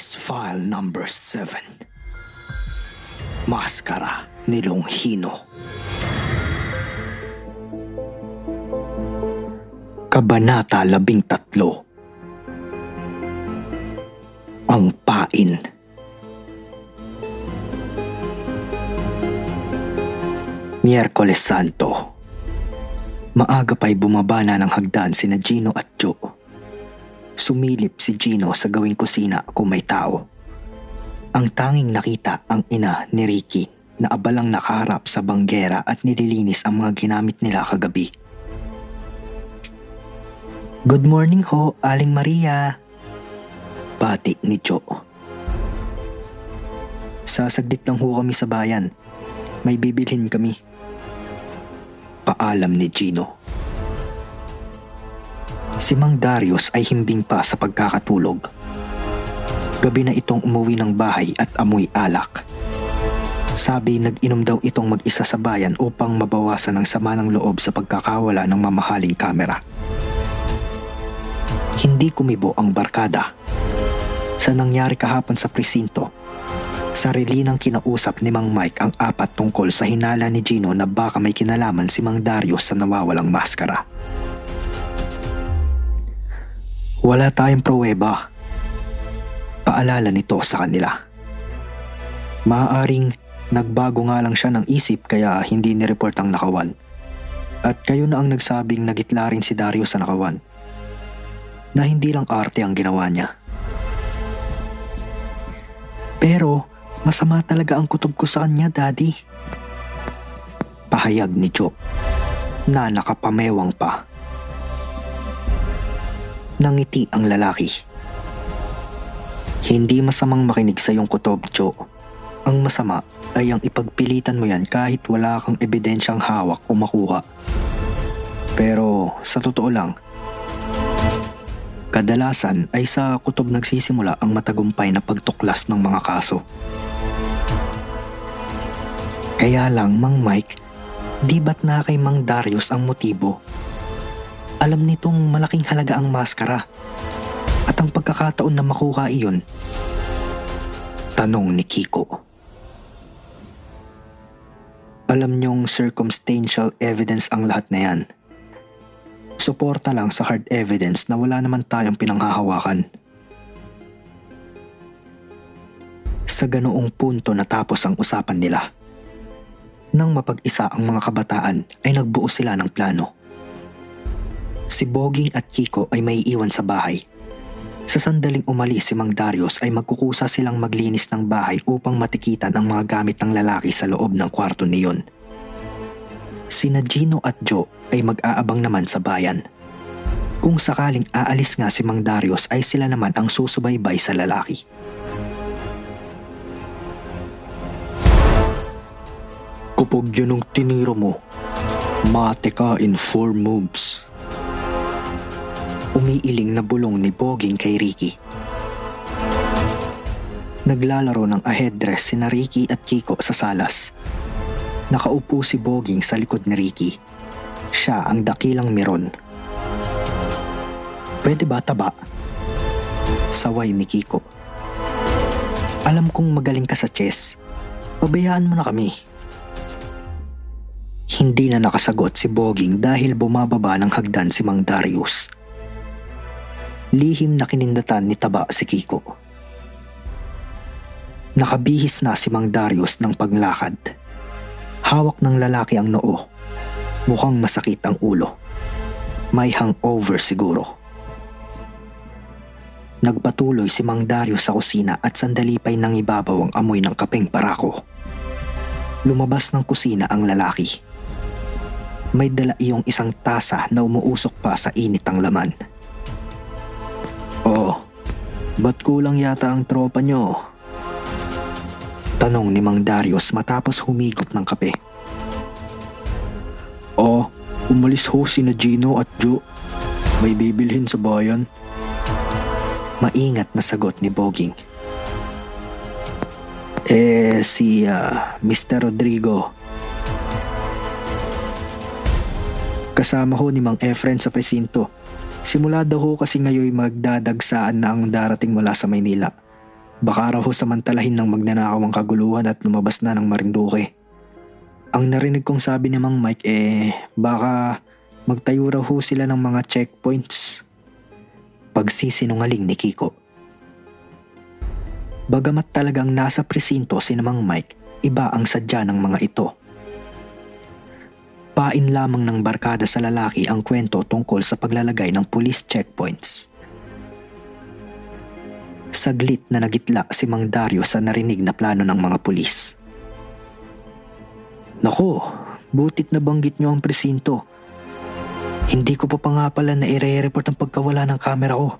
Case File Number 7 Maskara ni Longhino. Kabanata labing tatlo. Ang Pain. Miyerkules Santo. Maaga pa'y bumaba na ng hagdan sina Gino at Joe. Sumilip si Gino sa gawing kusina kung may tao. Ang tanging nakita ang ina ni Ricky na abalang nakaharap sa banggera at nililinis ang mga ginamit nila kagabi. Good morning ho, Aling Maria. Pati ni Joe. Sasaglit lang ho kami sa bayan. May bibilhin kami. Paalam ni Gino. Si Mang Darius ay himbing pa sa pagkakatulog. Gabi na itong umuwi ng bahay at amoy alak. Sabi nag-inom daw itong mag-isa sa bayan upang mabawasan ang sama ng loob sa pagkakawala ng mamahaling kamera. Hindi kumibo ang barkada. Sa nangyari kahapon sa presinto, sarili ng kinausap ni Mang Mike ang apat tungkol sa hinala ni Gino na baka may kinalaman si Mang Darius sa nawawalang maskara. Wala tayong pruweba. Paalala nito sa kanila. Maaaring nagbago nga lang siya ng isip kaya hindi nireport ang nakawan. At kayo na ang nagsabing nagitla rin si Darius sa nakawan. Na hindi lang arte ang ginawa niya. Pero masama talaga ang kutob ko sa kanya, Daddy. Pahayag ni Joe na nakapamewang pa. Nangiti ang lalaki. Hindi masamang makinig sa iyong kutob, Joe. Ang masama ay ang ipagpilitan mo yan kahit wala kang ebidensyang hawak o makuha. Pero sa totoo lang, Kadalasan ay sa kutob nagsisimula ang matagumpay na pagtuklas ng mga kaso. Kaya lang, Mang Mike, di ba't na kay Mang Darius ang motibo? Alam nitong malaking halaga ang maskara at ang pagkakataon na makuha iyon. Tanong ni Kiko. Alam niyong circumstantial evidence ang lahat na yan suporta lang sa hard evidence na wala naman tayong pinanghahawakan. Sa ganoong punto natapos ang usapan nila. Nang mapag-isa ang mga kabataan ay nagbuo sila ng plano. Si Boging at Kiko ay may iwan sa bahay. Sa sandaling umalis si Mang Darius ay magkukusa silang maglinis ng bahay upang matikitan ang mga gamit ng lalaki sa loob ng kwarto niyon. Sina Gino at Joe ay mag-aabang naman sa bayan. Kung sakaling aalis nga si Mang Darius ay sila naman ang susubaybay sa lalaki. Kapag yun ang tinira mo, mate ka in four moves. Umiiling na bulong ni Boging kay Ricky. Naglalaro ng ahedress si Ricky at Kiko sa salas. Nakaupo si Boging sa likod ni Ricky siya ang dakilang meron. Pwede ba taba? Saway ni Kiko. Alam kong magaling ka sa chess. Pabayaan mo na kami. Hindi na nakasagot si Boging dahil bumababa ng hagdan si Mang Darius. Lihim na kinindatan ni Taba si Kiko. Nakabihis na si Mang Darius ng paglakad. Hawak ng lalaki ang noo Mukhang masakit ang ulo. May hangover siguro. Nagpatuloy si Mang Dario sa kusina at sandali pa'y nangibabaw ang amoy ng kapeng parako. Lumabas ng kusina ang lalaki. May dala iyong isang tasa na umuusok pa sa init ang laman. Ba't kulang yata ang tropa nyo? Tanong ni Mang Darius matapos humigop ng kape. Oh, umalis ho si na Gino at Joe. May bibilhin sa bayan. Maingat na sagot ni Boging. Eh, si uh, ah, Mr. Rodrigo. Kasama ho ni Mang Efren sa presinto. Simula daw ho kasi ngayon magdadagsaan na ang darating mula sa Maynila. Baka raw ho samantalahin ng magnanakaw ang kaguluhan at lumabas na ng Marinduque. Ang narinig kong sabi ni Mang Mike eh baka magtayo raw ho sila ng mga checkpoints. Pagsisinungaling ni Kiko. Bagamat talagang nasa presinto si Mang Mike, iba ang sadya ng mga ito. Pain lamang ng barkada sa lalaki ang kwento tungkol sa paglalagay ng police checkpoints. Saglit na nagitla si Mang Dario sa narinig na plano ng mga pulis. Nako, butit na banggit nyo ang presinto. Hindi ko pa pa nga pala na i-report ang pagkawala ng kamera ko.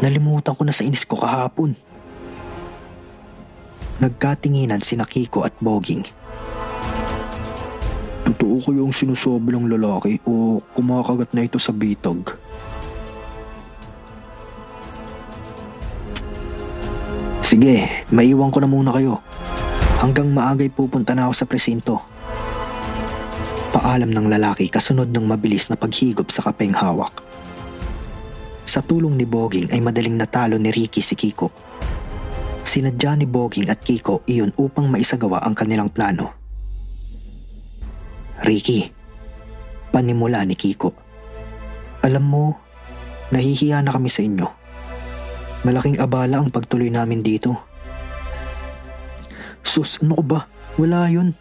Nalimutan ko na sa inis ko kahapon. Nagkatinginan si Nakiko at Boging. Totoo ko yung sinusobi ng lalaki o kumakagat na ito sa bitag? Sige, maiwan ko na muna kayo. Hanggang maagay pupunta na ako sa presinto. Paalam ng lalaki kasunod ng mabilis na paghigop sa kapeng hawak. Sa tulong ni Boging ay madaling natalo ni Ricky si Kiko. Sinadya ni Boging at Kiko iyon upang maisagawa ang kanilang plano. Ricky, panimula ni Kiko. Alam mo, nahihiya na kami sa inyo. Malaking abala ang pagtuloy namin dito. Sus, ano ko ba? Wala yun.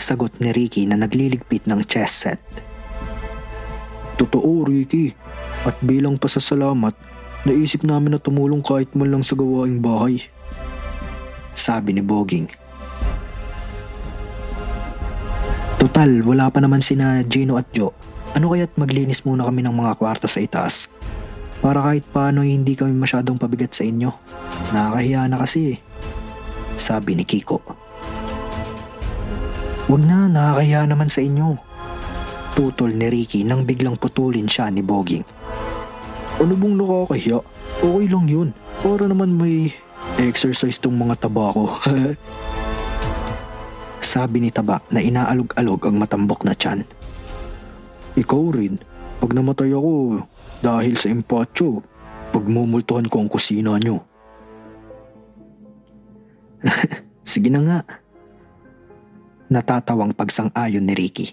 Sagot ni Ricky na nagliligpit ng chess set. Totoo, Ricky. At bilang pasasalamat, naisip namin na tumulong kahit man lang sa gawaing bahay. Sabi ni Boging. Total, wala pa naman sina Gino at Joe. Ano kaya't maglinis muna kami ng mga kwarto sa itaas? Para kahit paano hindi kami masyadong pabigat sa inyo. Nakakahiya na kasi eh sabi ni Kiko. Huwag na, nakakaya naman sa inyo. Tutol ni Ricky nang biglang putulin siya ni Boging. Ano bang nakakahiya? Okay lang yun. Para naman may exercise tong mga taba ko. Sabi ni Taba na inaalog-alog ang matambok na tiyan. Ikaw rin, pag namatay ako dahil sa impatyo, pagmumultuhan ko ang kusina nyo. Sige na nga. Natatawang pagsang-ayon ni Ricky.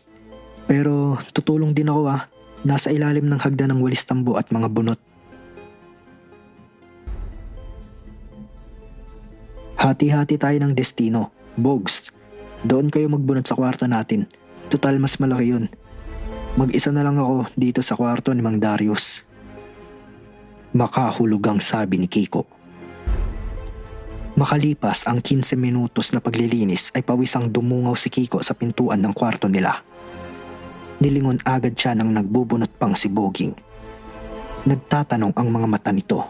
Pero tutulong din ako ah. Nasa ilalim ng hagdan ng walis tambo at mga bunot. Hati-hati tayo ng destino. Bogs, doon kayo magbunot sa kwarto natin. Total mas malaki yun. Mag-isa na lang ako dito sa kwarto ni Mang Darius. Makahulugang sabi ni Kiko. Makalipas ang 15 minutos na paglilinis ay pawisang dumungaw si Kiko sa pintuan ng kwarto nila. Nilingon agad siya nang nagbubunot pang si Boging. Nagtatanong ang mga mata nito.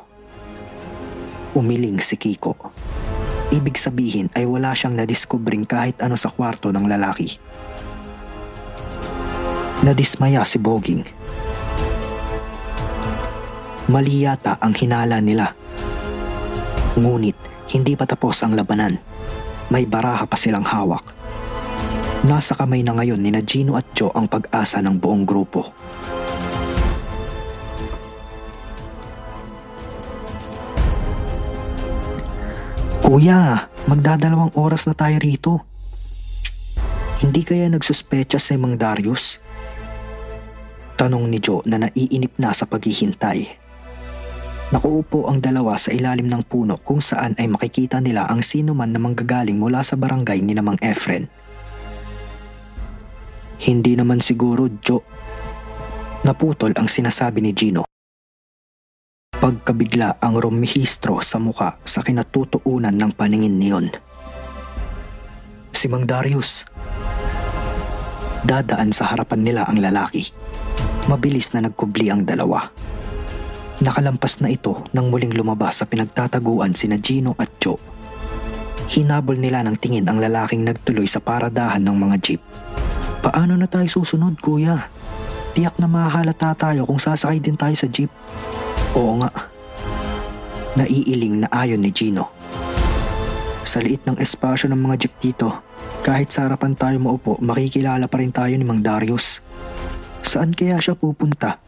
Umiling si Kiko. Ibig sabihin ay wala siyang nadiskubring kahit ano sa kwarto ng lalaki. Nadismaya si Boging. Mali yata ang hinala nila. Ngunit hindi pa tapos ang labanan. May baraha pa silang hawak. Nasa kamay na ngayon ni Gino at Joe ang pag-asa ng buong grupo. Kuya, magdadalawang oras na tayo rito. Hindi kaya nagsuspecha si Mang Darius? Tanong ni Joe na naiinip na sa paghihintay. Nakuupo ang dalawa sa ilalim ng puno kung saan ay makikita nila ang sino man na manggagaling mula sa barangay ni namang Efren. Hindi naman siguro, Joe. Naputol ang sinasabi ni Gino. Pagkabigla ang rumihistro sa muka sa kinatutuunan ng paningin niyon. Si Mang Darius. Dadaan sa harapan nila ang lalaki. Mabilis na nagkubli ang dalawa. Nakalampas na ito nang muling lumabas sa pinagtataguan sina Gino at Joe. Hinabol nila ng tingin ang lalaking nagtuloy sa paradahan ng mga jeep. Paano na tayo susunod, kuya? Tiyak na mahalata tayo kung sasakay din tayo sa jeep. Oo nga. Naiiling na ayon ni Gino. Sa liit ng espasyo ng mga jeep dito, kahit sa harapan tayo maupo, makikilala pa rin tayo ni Mang Darius. Saan kaya siya pupunta?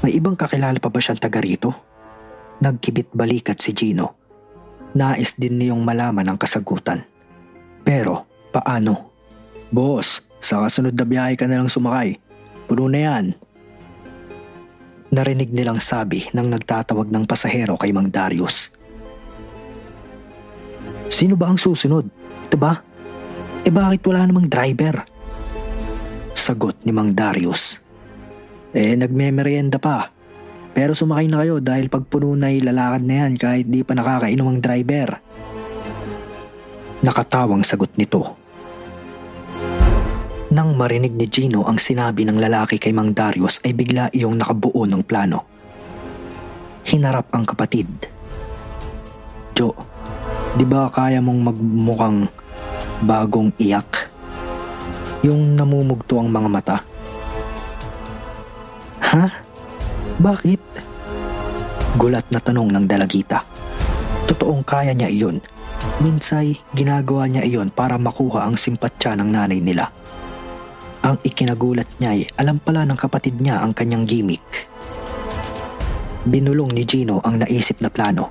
May ibang kakilala pa ba siyang taga rito? Nagkibit balikat si Gino. Nais din niyong malaman ang kasagutan. Pero, paano? Boss, sa kasunod na biyahe ka na lang sumakay. Puno na yan. Narinig nilang sabi ng nagtatawag ng pasahero kay Mang Darius. Sino ba ang susunod? Ito ba? Eh bakit wala namang driver? Sagot ni Mang Darius. Eh nagmemeryenda pa. Pero sumakay na kayo dahil pag puno na lalakad na yan kahit di pa nakakainom ang driver. Nakatawang sagot nito. Nang marinig ni Gino ang sinabi ng lalaki kay Mang Darius ay bigla iyong nakabuo ng plano. Hinarap ang kapatid. Jo, di ba kaya mong magmukhang bagong iyak? Yung namumugto ang mga mata. Ha? Bakit? Gulat na tanong ng dalagita. Totoong kaya niya iyon. Minsay, ginagawa niya iyon para makuha ang simpatya ng nanay nila. Ang ikinagulat niya ay alam pala ng kapatid niya ang kanyang gimmick. Binulong ni Gino ang naisip na plano.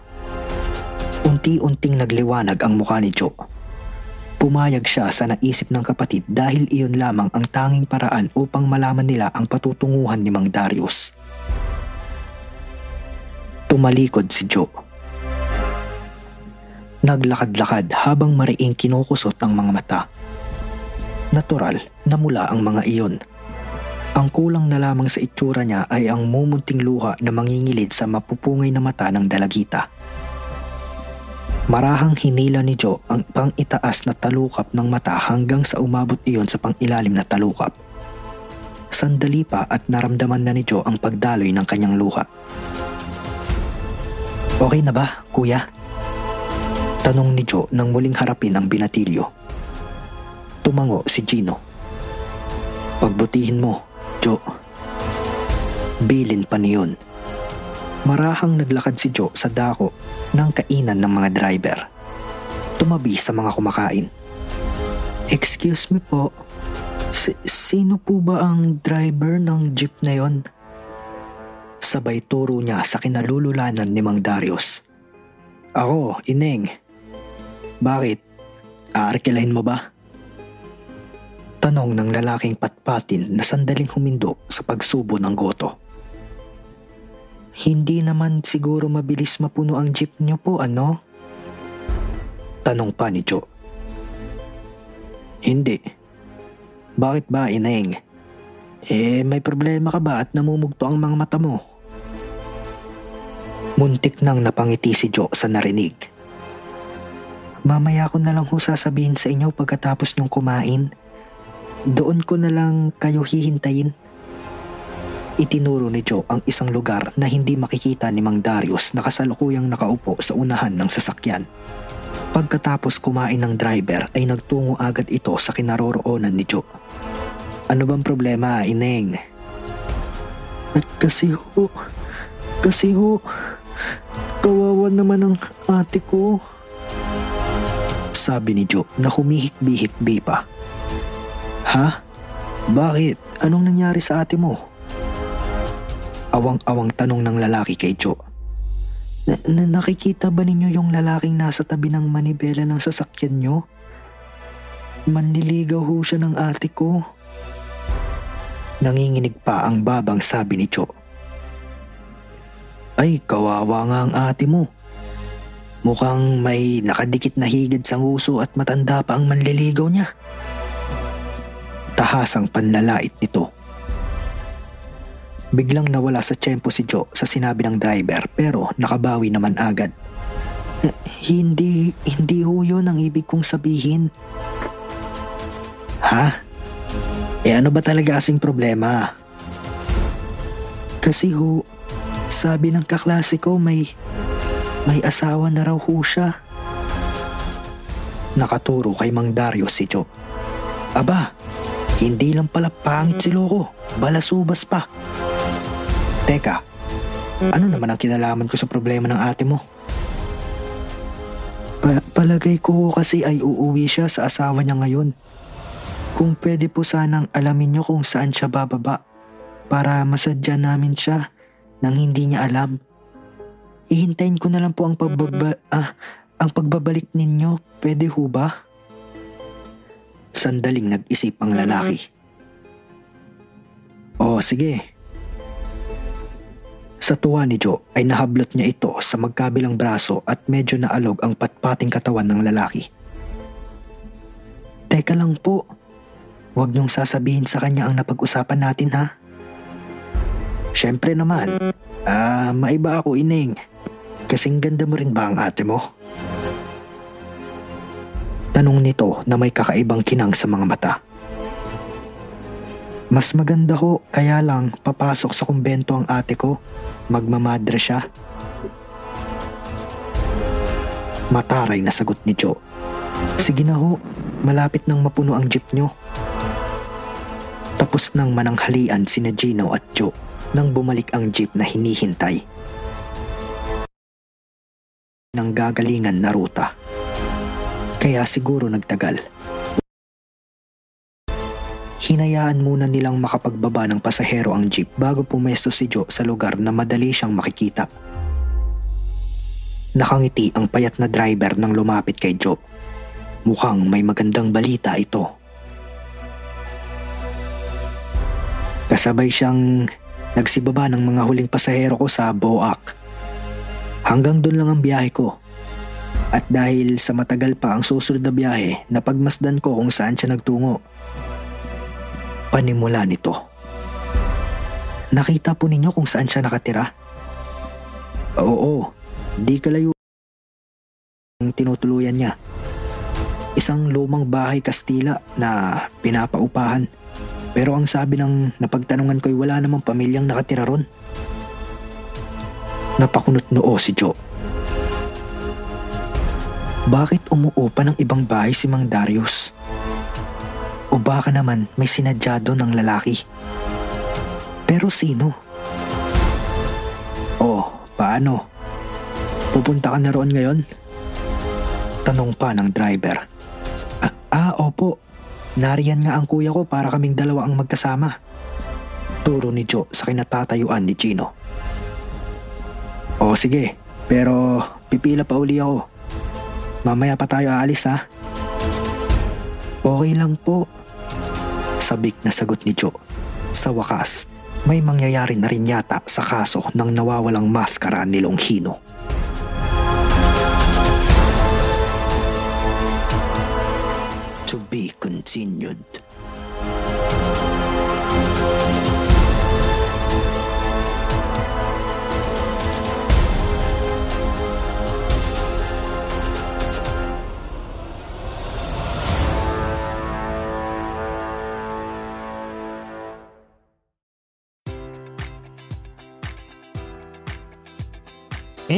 Unti-unting nagliwanag ang mukha ni Joe. Pumayag siya sa naisip ng kapatid dahil iyon lamang ang tanging paraan upang malaman nila ang patutunguhan ni Mang Darius. Tumalikod si Joe. Naglakad-lakad habang mariing kinukusot ang mga mata. Natural na mula ang mga iyon. Ang kulang na lamang sa itsura niya ay ang mumunting luha na mangingilid sa mapupungay na mata ng dalagita. Marahang hinila ni Joe ang pang-itaas na talukap ng mata hanggang sa umabot iyon sa pang-ilalim na talukap. Sandali pa at naramdaman na ni Joe ang pagdaloy ng kanyang luha. Okay na ba, kuya? Tanong ni Joe nang muling harapin ang binatilyo. Tumango si Gino. Pagbutihin mo, Joe. Bilin pa niyon. Marahang naglakad si Joe sa dako ng kainan ng mga driver. Tumabi sa mga kumakain. Excuse me po, si- sino po ba ang driver ng jeep na yon? Sabay turo niya sa kinalululanan ni Mang Darius. Ako, Ineng. Bakit? Aarkilahin mo ba? Tanong ng lalaking patpatin na sandaling humindo sa pagsubo ng goto. Hindi naman siguro mabilis mapuno ang jeep niyo po, ano? Tanong pa ni Joe. Hindi. Bakit ba, Ineng? Eh, may problema ka ba at namumugto ang mga mata mo? Muntik nang napangiti si Joe sa narinig. Mamaya ko na lang ho sasabihin sa inyo pagkatapos niyong kumain. Doon ko na lang kayo hihintayin. Itinuro ni Joe ang isang lugar na hindi makikita ni Mang Darius na kasalukuyang nakaupo sa unahan ng sasakyan. Pagkatapos kumain ng driver ay nagtungo agad ito sa kinaroroonan ni Joe. Ano bang problema, Ineng? At kasi ho, kasi ho, kawawa naman ang ate ko. Sabi ni Joe na humihik-bihik-bi pa. Ha? Bakit? Anong nangyari sa ate mo? Awang-awang tanong ng lalaki kay Joe. Na- na- nakikita ba ninyo yung lalaking nasa tabi ng manibela ng sasakyan nyo? Manliligaw ho siya ng ate ko. Nanginginig pa ang babang sabi ni Joe. Ay, kawawa nga ang ate mo. Mukhang may nakadikit na higid sa nguso at matanda pa ang manliligaw niya. Tahasang panlalait nito. Biglang nawala sa tiyempo si Joe sa sinabi ng driver pero nakabawi naman agad. "Eh, Hindi, hindi ho yun ang ibig kong sabihin. Ha? Eh ano ba talaga kasing problema? Kasi ho, sabi ng kaklase ko may, may asawa na raw ho siya. Nakaturo kay Mang Dario si Joe. Aba, hindi lang pala pangit si Loco, balasubas pa. Teka, ano naman ang kinalaman ko sa problema ng ate mo? Pa- palagay ko kasi ay uuwi siya sa asawa niya ngayon. Kung pwede po sanang alamin niyo kung saan siya bababa para masadya namin siya nang hindi niya alam. Ihintayin ko na lang po ang pagbaba ah, ang pagbabalik ninyo. Pwede ho ba? Sandaling nag-isip ang lalaki. Oh, sige. Sa tuwa ni Joe ay nahablot niya ito sa magkabilang braso at medyo naalog ang patpating katawan ng lalaki. Teka lang po. Huwag niyong sasabihin sa kanya ang napag-usapan natin ha. Siyempre naman. Ah, maiba ako ining. Kasing ganda mo rin ba ang ate mo? Tanong nito na may kakaibang kinang sa mga mata. Mas maganda ho, kaya lang papasok sa kumbento ang ate ko. Magmamadre siya. Mataray na sagot ni Joe. Sige na ho, malapit nang mapuno ang jeep nyo. Tapos nang mananghalian sina Gino at Joe nang bumalik ang jeep na hinihintay. Nang gagalingan na ruta. Kaya siguro nagtagal. Hinayaan muna nilang makapagbaba ng pasahero ang jeep bago pumesto si Joe sa lugar na madali siyang makikita. Nakangiti ang payat na driver nang lumapit kay Joe. Mukhang may magandang balita ito. Kasabay siyang nagsibaba ng mga huling pasahero ko sa Boak. Hanggang doon lang ang biyahe ko. At dahil sa matagal pa ang susunod na biyahe, napagmasdan ko kung saan siya nagtungo. Panimula nito. Nakita po ninyo kung saan siya nakatira? Oo, di kalayo ang tinutuluyan niya. Isang lumang bahay Kastila na pinapaupahan. Pero ang sabi ng napagtanungan ko'y wala namang pamilyang nakatira ron. Napakunot noo si Joe. Bakit umuupa ng ibang bahay si Mang Darius? O baka naman may sinadyado ng lalaki? Pero sino? Oh, Paano? Pupunta ka na roon ngayon? Tanong pa ng driver. Ah, ah, opo. Nariyan nga ang kuya ko para kaming dalawa ang magkasama. Turo ni Joe sa kinatatayuan ni Gino. O sige, pero pipila pa uli ako. Mamaya pa tayo aalis ha. Okay lang po. Sabik na sagot ni Joe. Sa wakas, may mangyayari na rin yata sa kaso ng nawawalang maskara ni Longhino. To be continued.